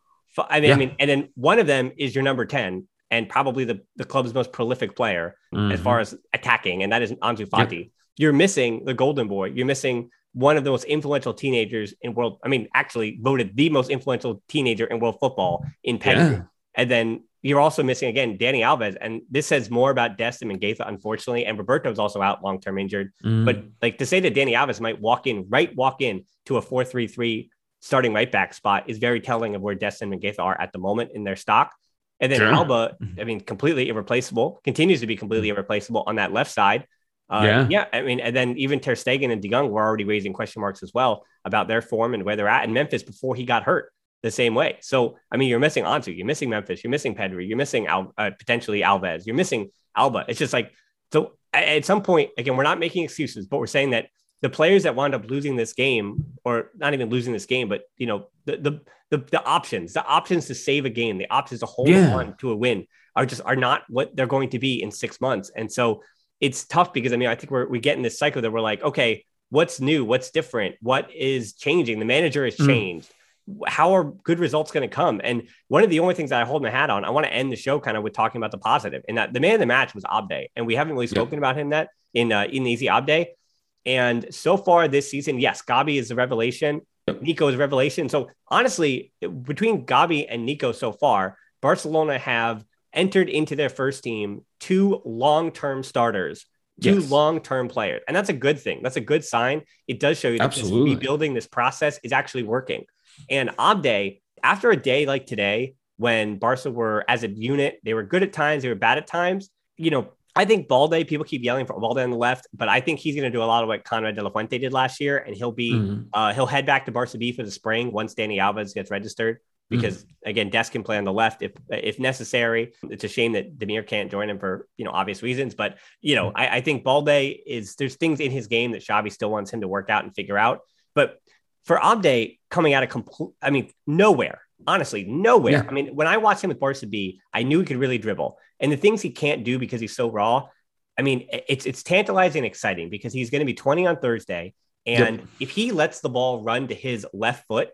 I mean, yeah. I mean, and then one of them is your number 10 and probably the, the club's most prolific player mm-hmm. as far as attacking, and that is Ansu Fati. Yep. You're missing the golden boy. You're missing one of the most influential teenagers in world. I mean, actually voted the most influential teenager in world football in Pedri. Yeah. And then you're also missing again Dani Alves, and this says more about Destin and Gaitha, unfortunately. And Roberto's also out long term injured. Mm. But like to say that Dani Alves might walk in, right, walk in to a four three three starting right back spot is very telling of where Destin and Gaitha are at the moment in their stock. And then sure. Alba, mm-hmm. I mean, completely irreplaceable, continues to be completely mm. irreplaceable on that left side. Uh, yeah. yeah, I mean, and then even Ter Stegen and De Jong were already raising question marks as well about their form and where they're at in Memphis before he got hurt the same way. So, I mean, you're missing Ansu, you're missing Memphis, you're missing Pedri, you're missing Al, uh, potentially Alves, you're missing Alba. It's just like, so at some point, again, we're not making excuses, but we're saying that the players that wound up losing this game, or not even losing this game, but you know, the the the, the options, the options to save a game, the options to hold yeah. on to a win are just are not what they're going to be in six months. And so it's tough because I mean, I think we're we get in this cycle that we're like, okay, what's new, what's different, what is changing? The manager has mm. How are good results going to come? And one of the only things that I hold my hat on, I want to end the show kind of with talking about the positive, and that the man of the match was Abde, and we haven't really spoken about him that in uh, in Easy Abde. And so far this season, yes, Gavi is the revelation. Nico is a revelation. So honestly, between Gavi and Nico so far, Barcelona have entered into their first team two long-term starters, two yes. long-term players, and that's a good thing. That's a good sign. It does show you that Absolutely. this rebuilding this process is actually working. And Abde, after a day like today, when Barca were as a unit, they were good at times, they were bad at times. You know, I think Balde, people keep yelling for Balde on the left, but I think he's going to do a lot of what Konrad de la Fuente did last year, and he'll be mm-hmm. uh, he'll head back to Barca B for the spring once Dani Alves gets registered. Because mm-hmm. again, Dest can play on the left if if necessary. It's a shame that Demir can't join him for you know obvious reasons, but you know mm-hmm. I, I think Balde is there's things in his game that Xavi still wants him to work out and figure out. But for Abde coming out of complete, I mean, nowhere, honestly, nowhere. Yeah. I mean, when I watched him with Barca B, I knew he could really dribble. And the things he can't do because he's so raw, I mean, it's it's tantalizing and exciting because he's going to be 20 on Thursday. And yep. if he lets the ball run to his left foot,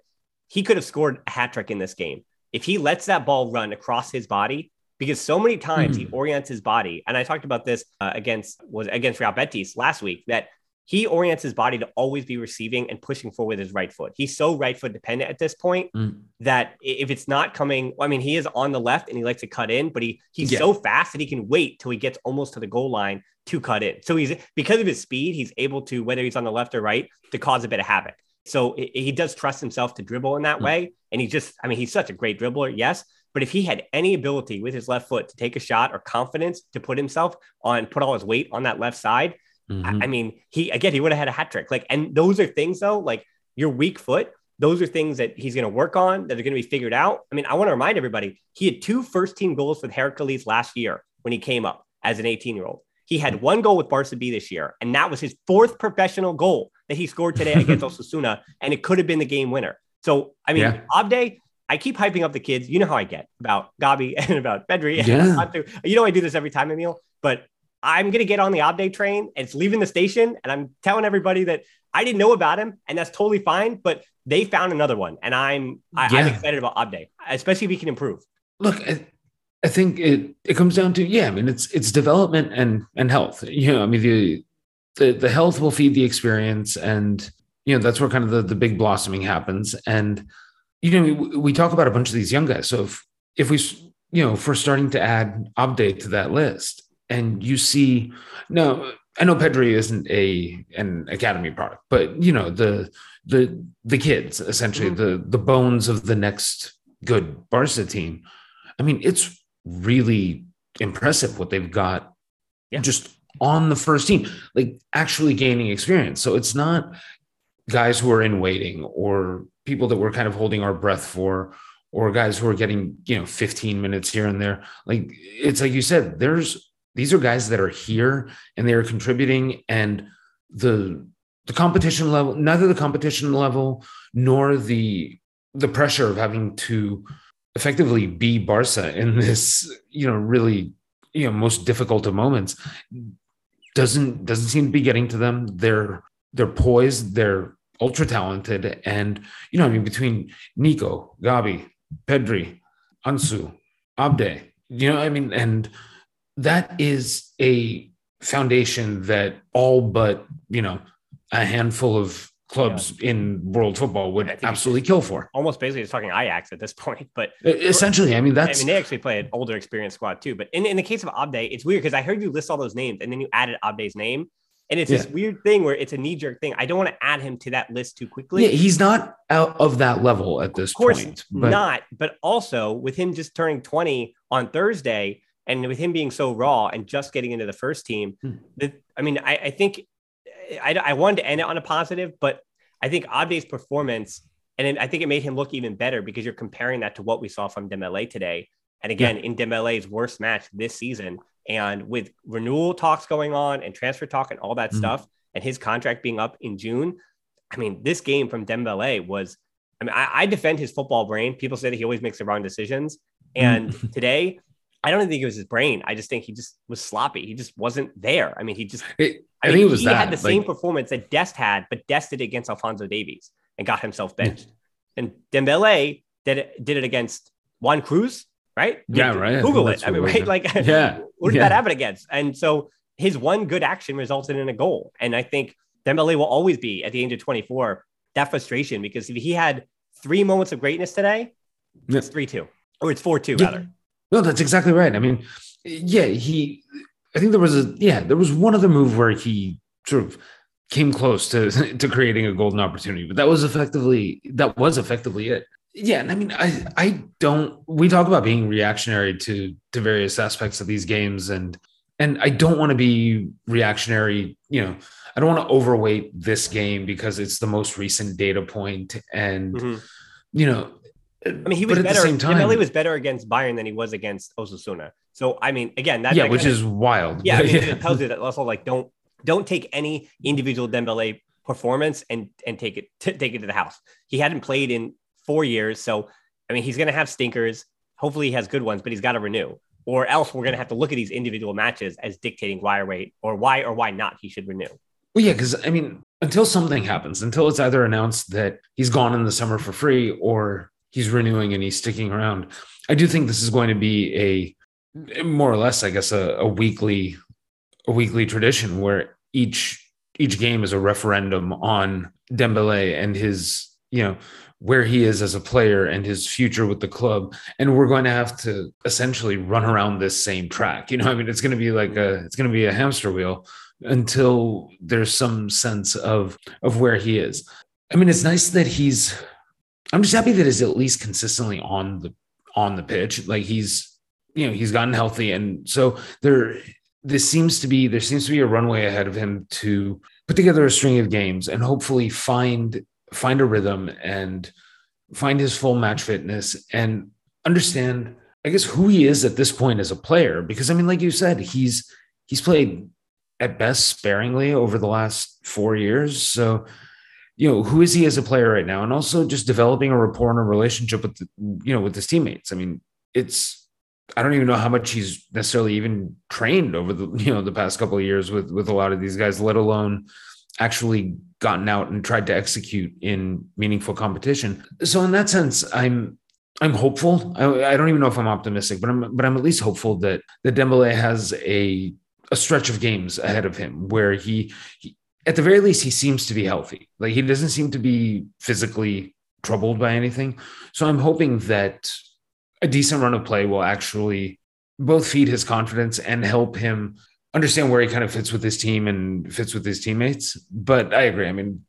he could have scored a hat trick in this game. If he lets that ball run across his body, because so many times mm. he orients his body, and I talked about this uh, against was against Real Betis last week that he orients his body to always be receiving and pushing forward with his right foot. He's so right foot dependent at this point mm. that if it's not coming, I mean, he is on the left and he likes to cut in, but he he's yeah. so fast that he can wait till he gets almost to the goal line to cut in. So he's because of his speed, he's able to whether he's on the left or right to cause a bit of havoc. So he does trust himself to dribble in that mm. way, and he just, I mean, he's such a great dribbler, yes. But if he had any ability with his left foot to take a shot or confidence to put himself on, put all his weight on that left side, Mm-hmm. I, mean, he again, he would have had a hat trick. Like, and those are things though, like your weak foot. Those are things that he's going to work on that are going to be figured out. I mean, I want to remind everybody he had two first team goals with Heracles last year when he came up as an 18 year old. He had one goal with Barca B this year, and that was his fourth professional goal that he scored today (laughs) against Osasuna, and it could have been the game winner. So, I mean, yeah. Abde, I keep hyping up the kids. You know how I get about Gavi (laughs) and about Pedri. Yeah. (laughs) you know I do this every time, Emile. But I'm going to get on the Abde train and it's leaving the station. And I'm telling everybody that I didn't know about him and that's totally fine. But they found another one. And I'm, I, am excited about Abde, especially if he can improve. Look, I, I, think it, it comes down to, yeah, I mean, it's, it's development and, and health. You know, I mean, the, the, the health will feed the experience and, you know, that's where kind of the, the big blossoming happens. And, you know, we, we talk about a bunch of these young guys. So if, if we, you know, if we're starting to add Abde to that list, and you see no I know Pedri isn't a an academy product, but you know the the the kids essentially mm-hmm. the the bones of the next good Barca team. I mean, it's really impressive what they've got yeah. just on the first team, like actually gaining experience. So it's not guys who are in waiting or people that we're kind of holding our breath for or guys who are getting, you know, 15 minutes here and there. Like it's like you said, there's these are guys that are here and they are contributing and the the competition level neither the competition level nor the the pressure of having to effectively be Barca in this you know really you know most difficult of moments doesn't doesn't seem to be getting to them. They're they're poised they're ultra talented and you know I mean between Nico Gavi Pedri Ansu Abde you know I mean and that is a foundation that all but you know a handful of clubs yeah. in world football would absolutely kill for. Almost basically just talking Ajax at this (laughs) point, but essentially, I mean that's. I mean they actually play an older experienced squad too. But in, in the case of Abde, it's weird because I heard you list all those names and then you added Abde's name. And it's yeah. this weird thing where it's a knee jerk thing. I don't want to add him to that list too quickly. Yeah, he's not out of that level at this of course point. But... Not, but also with him just turning 20 on Thursday, and with him being so raw and just getting into the first team, hmm. that I mean, I, I think I, I, wanted to end it on a positive, but I think Abde's performance, and it, I think it made him look even better because you're comparing that to what we saw from Dembele today. And again, yeah. in Dembele's worst match this season, and with renewal talks going on and transfer talk and all that mm stuff, and his contract being up in June, I mean, this game from Dembele was. I mean, I, I defend his football brain. People say that he always makes the wrong decisions, and (laughs) today I don't even think it was his brain. I just think he just was sloppy. He just wasn't there. I mean, he just. It, I, I mean, think it was he that. had the like, same performance that Dest had, but Dest did it against Alphonso Davies and got himself benched. And Dembele did it, did it against Juan Cruz, right? Yeah, right. Google it. I mean, right? Like, (laughs) yeah. What did yeah. that happen against? And so his one good action resulted in a goal. And I think Dembele will always be at the age of 24 that frustration because if he had three moments of greatness today, yeah. it's 3 2 or it's 4 2 yeah. rather. No, that's exactly right. I mean, yeah, he, I think there was a, yeah, there was one other move where he sort of came close to, (laughs) to creating a golden opportunity, but that was effectively, that was effectively it. Yeah, and I mean, I I don't. We talk about being reactionary to to various aspects of these games, and and I don't want to be reactionary. You know, I don't want to overweight this game because it's the most recent data point, and mm-hmm. you know, I mean, he was better. Same time, Dembele was better against Bayern than he was against Osasuna. So I mean, again, that yeah, which is of, wild. Yeah, I mean, (laughs) it tells you that also like don't don't take any individual Dembele performance and and take it t- take it to the house. He hadn't played in four years. So, I mean, he's going to have stinkers. Hopefully, he has good ones, but he's got to renew. Or else we're going to have to look at these individual matches as dictating why or wait or why or why not he should renew. Well, yeah, because I mean, until something happens, until it's either announced that he's gone in the summer for free or he's renewing and he's sticking around, I do think this is going to be a more or less, I guess, a, a weekly a weekly tradition where each each game is a referendum on Dembele and his you know where he is as a player and his future with the club. And we're going to have to essentially run around this same track. You know i mean it's going to be like a it's going to be a hamster wheel until there's some sense of of where he is. I mean it's nice that he's i'm just happy that he's at least consistently on the on the pitch. Like he's you know he's gotten healthy. And so there this seems to be there seems to be a runway ahead of him to put together a string of games and hopefully find find a rhythm and find his full match fitness and understand i guess who he is at this point as a player. Because i mean like you said he's he's played at best sparingly over the last 4 years. So you know who is he as a player right now and also just developing a rapport and a relationship with the, you know with his teammates i mean it's i don't even know how much he's necessarily even trained over the (laughs) you know the past couple of years with with a lot of these guys let alone actually gotten out and tried to execute in meaningful competition. So in that sense, I'm I'm hopeful. I, I, don't even know if I'm optimistic, but I'm but I'm at least hopeful that that Dembele has a a stretch of games ahead of him where he, he at the very least he seems to be healthy. Like he doesn't seem to be physically troubled by anything. So I'm hoping that a decent run of play will actually both feed his confidence and help him understand where he kind of fits with his team and fits with his teammates. But I agree. I mean,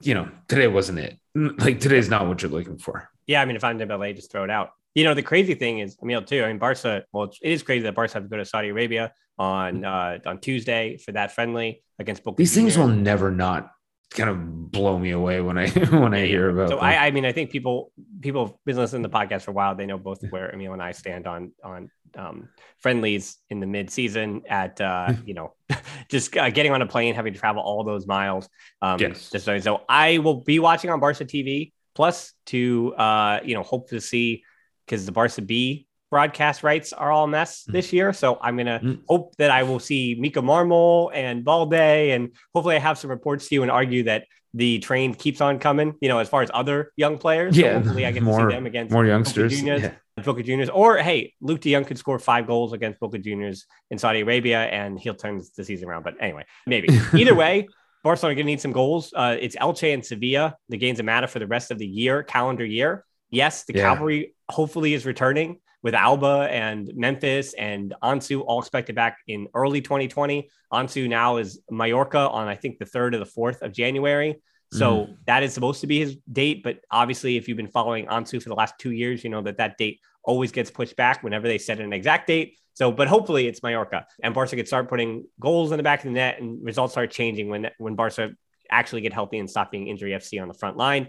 you know, today wasn't it. Like today's not what you're looking for. Yeah, I mean, if I'm Dembele, just throw it out. You know, the crazy thing is, mean, too. I mean, Barca. Well, it is crazy that Barca have to go to Saudi Arabia on uh, on Tuesday for that friendly against Boca. These things will never not kind of blow me away when I (laughs) when I hear about. So I, I mean, I think people people have been listening to the podcast for a while. They know both where Emile and I stand on on um, friendlies in the mid season at uh, (laughs) you know (laughs) just uh, getting on a plane, having to travel all those miles. Um, yes. Just so, so I will be watching on Barca TV plus to uh, you know hope to see because the Barca B broadcast rights are all a mess mm. this year. So I'm gonna mm. hope that I will see Mika Marmol and Balde, and hopefully I have some reports to you and argue that the train keeps on coming. You know, as far as other young players. Yeah, so hopefully I get more, to see them against more youngsters. Juniors, yeah. Boca Juniors, or hey, Luuk de Jong could score five goals against Boca Juniors in Saudi Arabia, and he'll turn the season around. But anyway, maybe (laughs) either way. Barcelona going to need some goals. Uh, it's Elche and Sevilla. The games that matter for the rest of the year, calendar year. Yes, the yeah. cavalry hopefully is returning with Alba and Memphis and Ansu all expected back in early 2020. Ansu now is Mallorca on I think the third or the fourth of January. So mm. that is supposed to be his date, but obviously, if you've been following Ansu for the last two years, you know that that date always gets pushed back whenever they set an exact date. So, but hopefully, it's Mallorca and Barca could start putting goals in the back of the net, and results start changing when when Barca actually get healthy and stop being injury FC on the front line.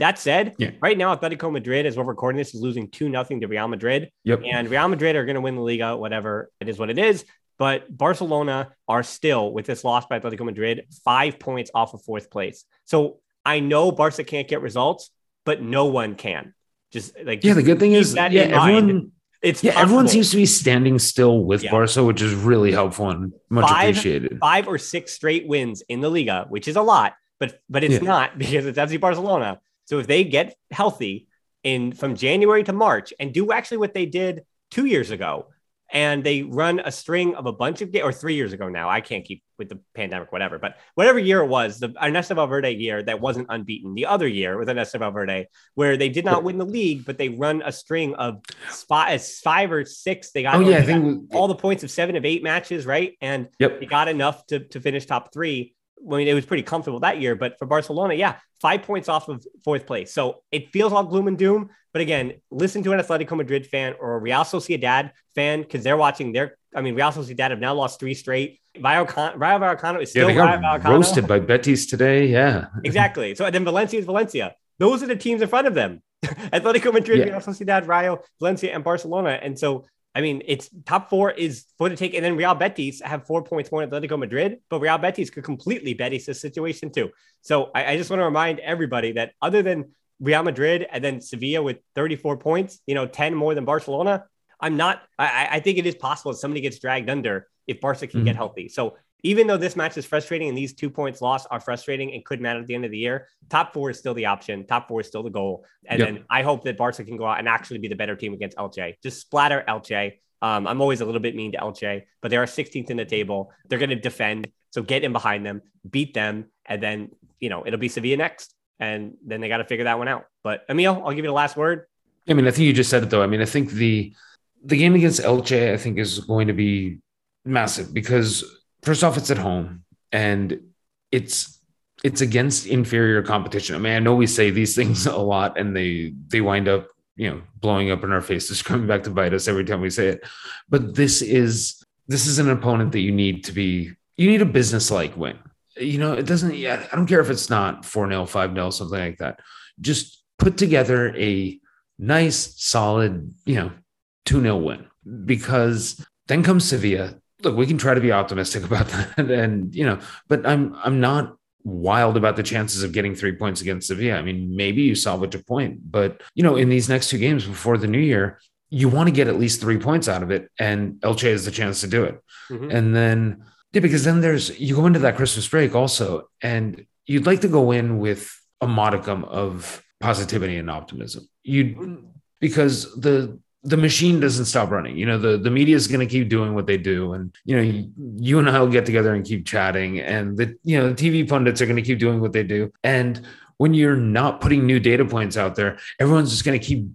That said, yeah. right now Atletico Madrid, as we're recording this, is losing 2 nothing to Real Madrid. Yep. And Real Madrid are going to win the Liga, whatever it is what it is. But Barcelona are still, with this loss by Atletico Madrid, five points off of fourth place. So I know Barca can't get results, but no one can. Just like yeah, the good thing is yeah, everyone it's yeah, possible. everyone seems to be standing still with yeah. Barca, which is really helpful and much five, appreciated. Five or six straight wins in the Liga, which is a lot, but but it's yeah. not (laughs) because it's FC Barcelona. So if they get healthy in from January to March and do actually what they did two years ago, and they run a string of a bunch of games, or three years ago now. I can't keep with the pandemic, whatever. But whatever year it was, the Ernesto Valverde year that wasn't unbeaten. The other year with Ernesto Valverde, where they did not win the league, but they run a string of spot uh, five or six. They got oh yeah, I think all the points of seven of eight matches, right? And yep. they got enough to to finish top three. I mean, it was pretty comfortable that year, but for Barcelona, yeah, five points off of fourth place. So it feels all gloom and doom. But again, listen to an Atletico Madrid fan or a Real Sociedad fan because they're watching their. I mean, Real Sociedad have now lost three straight. Rayo, Rayo Vallecano is still yeah, got roasted by Betis today. Yeah, (laughs) exactly. So then Valencia is Valencia. Those are the teams in front of them: (laughs) Atletico Madrid, yeah. Real Sociedad, Rayo, Valencia, and Barcelona. And so I mean, it's top four is for the take, and then Real Betis have four points more than Atletico Madrid, but Real Betis could completely Betis this situation too. So I, I, just want to remind everybody that other than Real Madrid and then Sevilla with 34 points, you know, 10 more than Barcelona, I'm not. I, I think it is possible that somebody gets dragged under if Barca can mm-hmm. get healthy. So even though this match is frustrating and these two points lost are frustrating and could matter at the end of the year, top four is still the option. Top four is still the goal. And yep. then I hope that Barca can go out and actually be the better team against Elche. Just splatter Elche. Um, I'm always a little bit mean to Elche, but they are 16th in the table. They're going to defend. So get in behind them, beat them, and then, you know, it'll be Sevilla next. And then they got to figure that one out. But Emile, I'll give you the last word. I mean, I think you just said it though. I mean, I think the the game against Elche, I think, is going to be massive because first off, it's at home and it's it's against inferior competition. I mean, I know we say these (laughs) things a lot and they they wind up, you know, blowing up in our faces, (laughs) coming back to bite us every time we say it. But this is this is an opponent that you need to be you need a business like win. You know, it doesn't yeah, I don't care if it's not 4-0, 5-0, something like that. Just put together a nice, solid, you know, 2-0 win. Because then comes Sevilla look, we can try to be optimistic (laughs) about that, and you know, but I'm I'm not wild about the chances of getting three points against Sevilla. I mean, maybe you salvage a point, but you know, in these next two games before the new year, you want to get at least three points out of it, and Elche has the chance to do it. Mm-hmm. And then, yeah, because then there's you go into that Christmas break also, and you'd like to go in with a modicum of positivity and optimism. You because the the machine doesn't stop running. You know, the, the media is going to keep doing what they do. And, you know, you, you and I will get together and keep chatting. And the, you know, the TV pundits are going to keep doing what they do. And when you're not putting new data points out there, everyone's just going to keep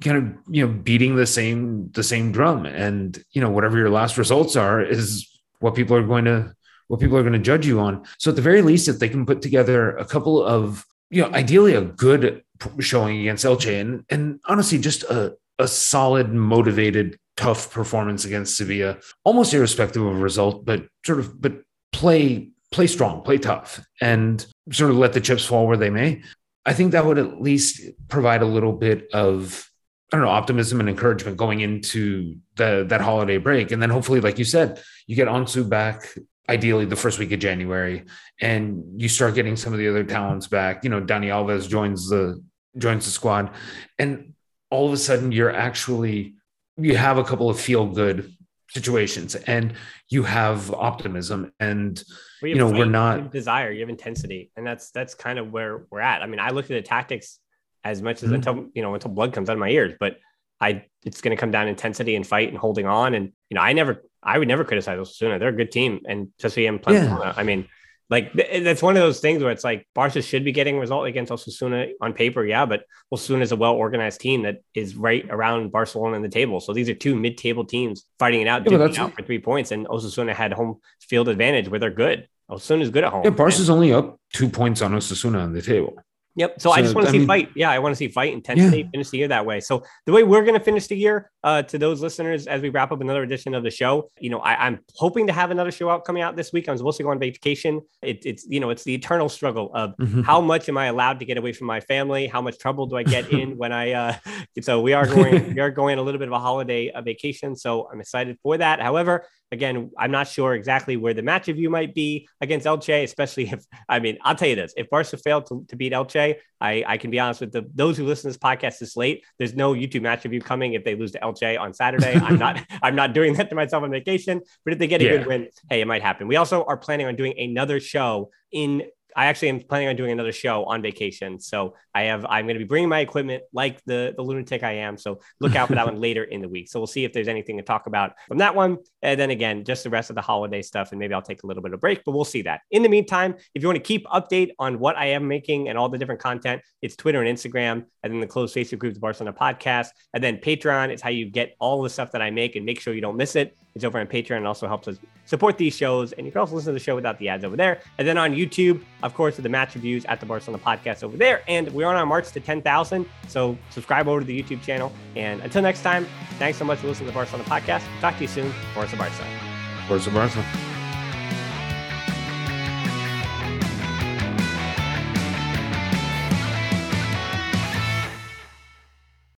kind of, you know, beating the same, the same drum. And, you know, whatever your last results are is what people are going to, what people are going to judge you on. So at the very least, if they can put together a couple of, you know, ideally a good showing against Elche and, and honestly, just a, a solid, motivated, tough performance against Sevilla, almost irrespective of result, but sort of, but play, play strong, play tough, and sort of let the chips fall where they may. I think that would at least provide a little bit of I don't know, optimism and encouragement going into the that holiday break. And then hopefully, like you said, you get Ansu back ideally the first week of January, and you start getting some of the other talents back. You know, Dani Alves joins the joins the squad. And all of a sudden you're actually you have a couple of feel good situations and you have optimism and well, you, you know we're not desire you have intensity and that's that's kind of where we're at i mean i look at the tactics as much as mm-hmm. until you know until blood comes out of my ears but i it's going to come down intensity and fight and holding on and you know i never i would never criticize Osasuna. they're a good team and to see him play yeah. i mean like that's one of those things where it's like Barca should be getting a result against Osasuna on paper, yeah, but Osasuna is a well organized team that is right around Barcelona in the table. So these are two mid table teams fighting it out, yeah, out for three points, and Osasuna had home field advantage where they're good. Osasuna is good at home. Yeah, Barca's only up two points on Osasuna on the table. Yep. So, so I just want to see mean, fight. Yeah, I want to see fight intensity yeah. finish the year that way. So the way we're going to finish the year, uh, to those listeners, as we wrap up another edition of the show, you know, I, am hoping to have another show out coming out this week. I'm supposed to go on vacation. It, it's you know, it's the eternal struggle of mm-hmm. how much am I allowed to get away from my family? How much trouble do I get in (laughs) when I? Uh, (laughs) so we are going, we are (laughs) going a little bit of a holiday a vacation. So I'm excited for that. However, Again, I'm not sure exactly where the match of you might be against Elche, especially if, I mean, I'll tell you this if Barca failed to, to beat Elche, I, I can be honest with the, those who listen to this podcast this late, there's no YouTube match of you coming if they lose to Elche on Saturday. (laughs) I'm not, I'm not doing that to myself on vacation, but if they get a yeah. good win, hey, it might happen. We also are planning on doing another show in I actually am planning on doing another show on vacation. So I have I'm going to be bringing my equipment like the the lunatic I am. So look out for that (laughs) one later in the week. So we'll see if there's anything to talk about from that one. And then again, just the rest of the holiday stuff, and maybe I'll take a little bit of break, but we'll see that. In the meantime, if you want to keep update on what I am making and all the different content, it's Twitter and Instagram, and then the closed Facebook group, the Barcelona Podcast, and then Patreon is how you get all the stuff that I make and make sure you don't miss it. It's over on Patreon and also helps us support these shows. And you can also listen to the show without the ads over there. And then on YouTube, of course, the match reviews at the Barcelona podcast over there. And we're on our march to 10,000. So subscribe over to the YouTube channel. And until next time, thanks so much for listening to the Barcelona podcast. Talk to you soon. Forza Barca. Forza Barca.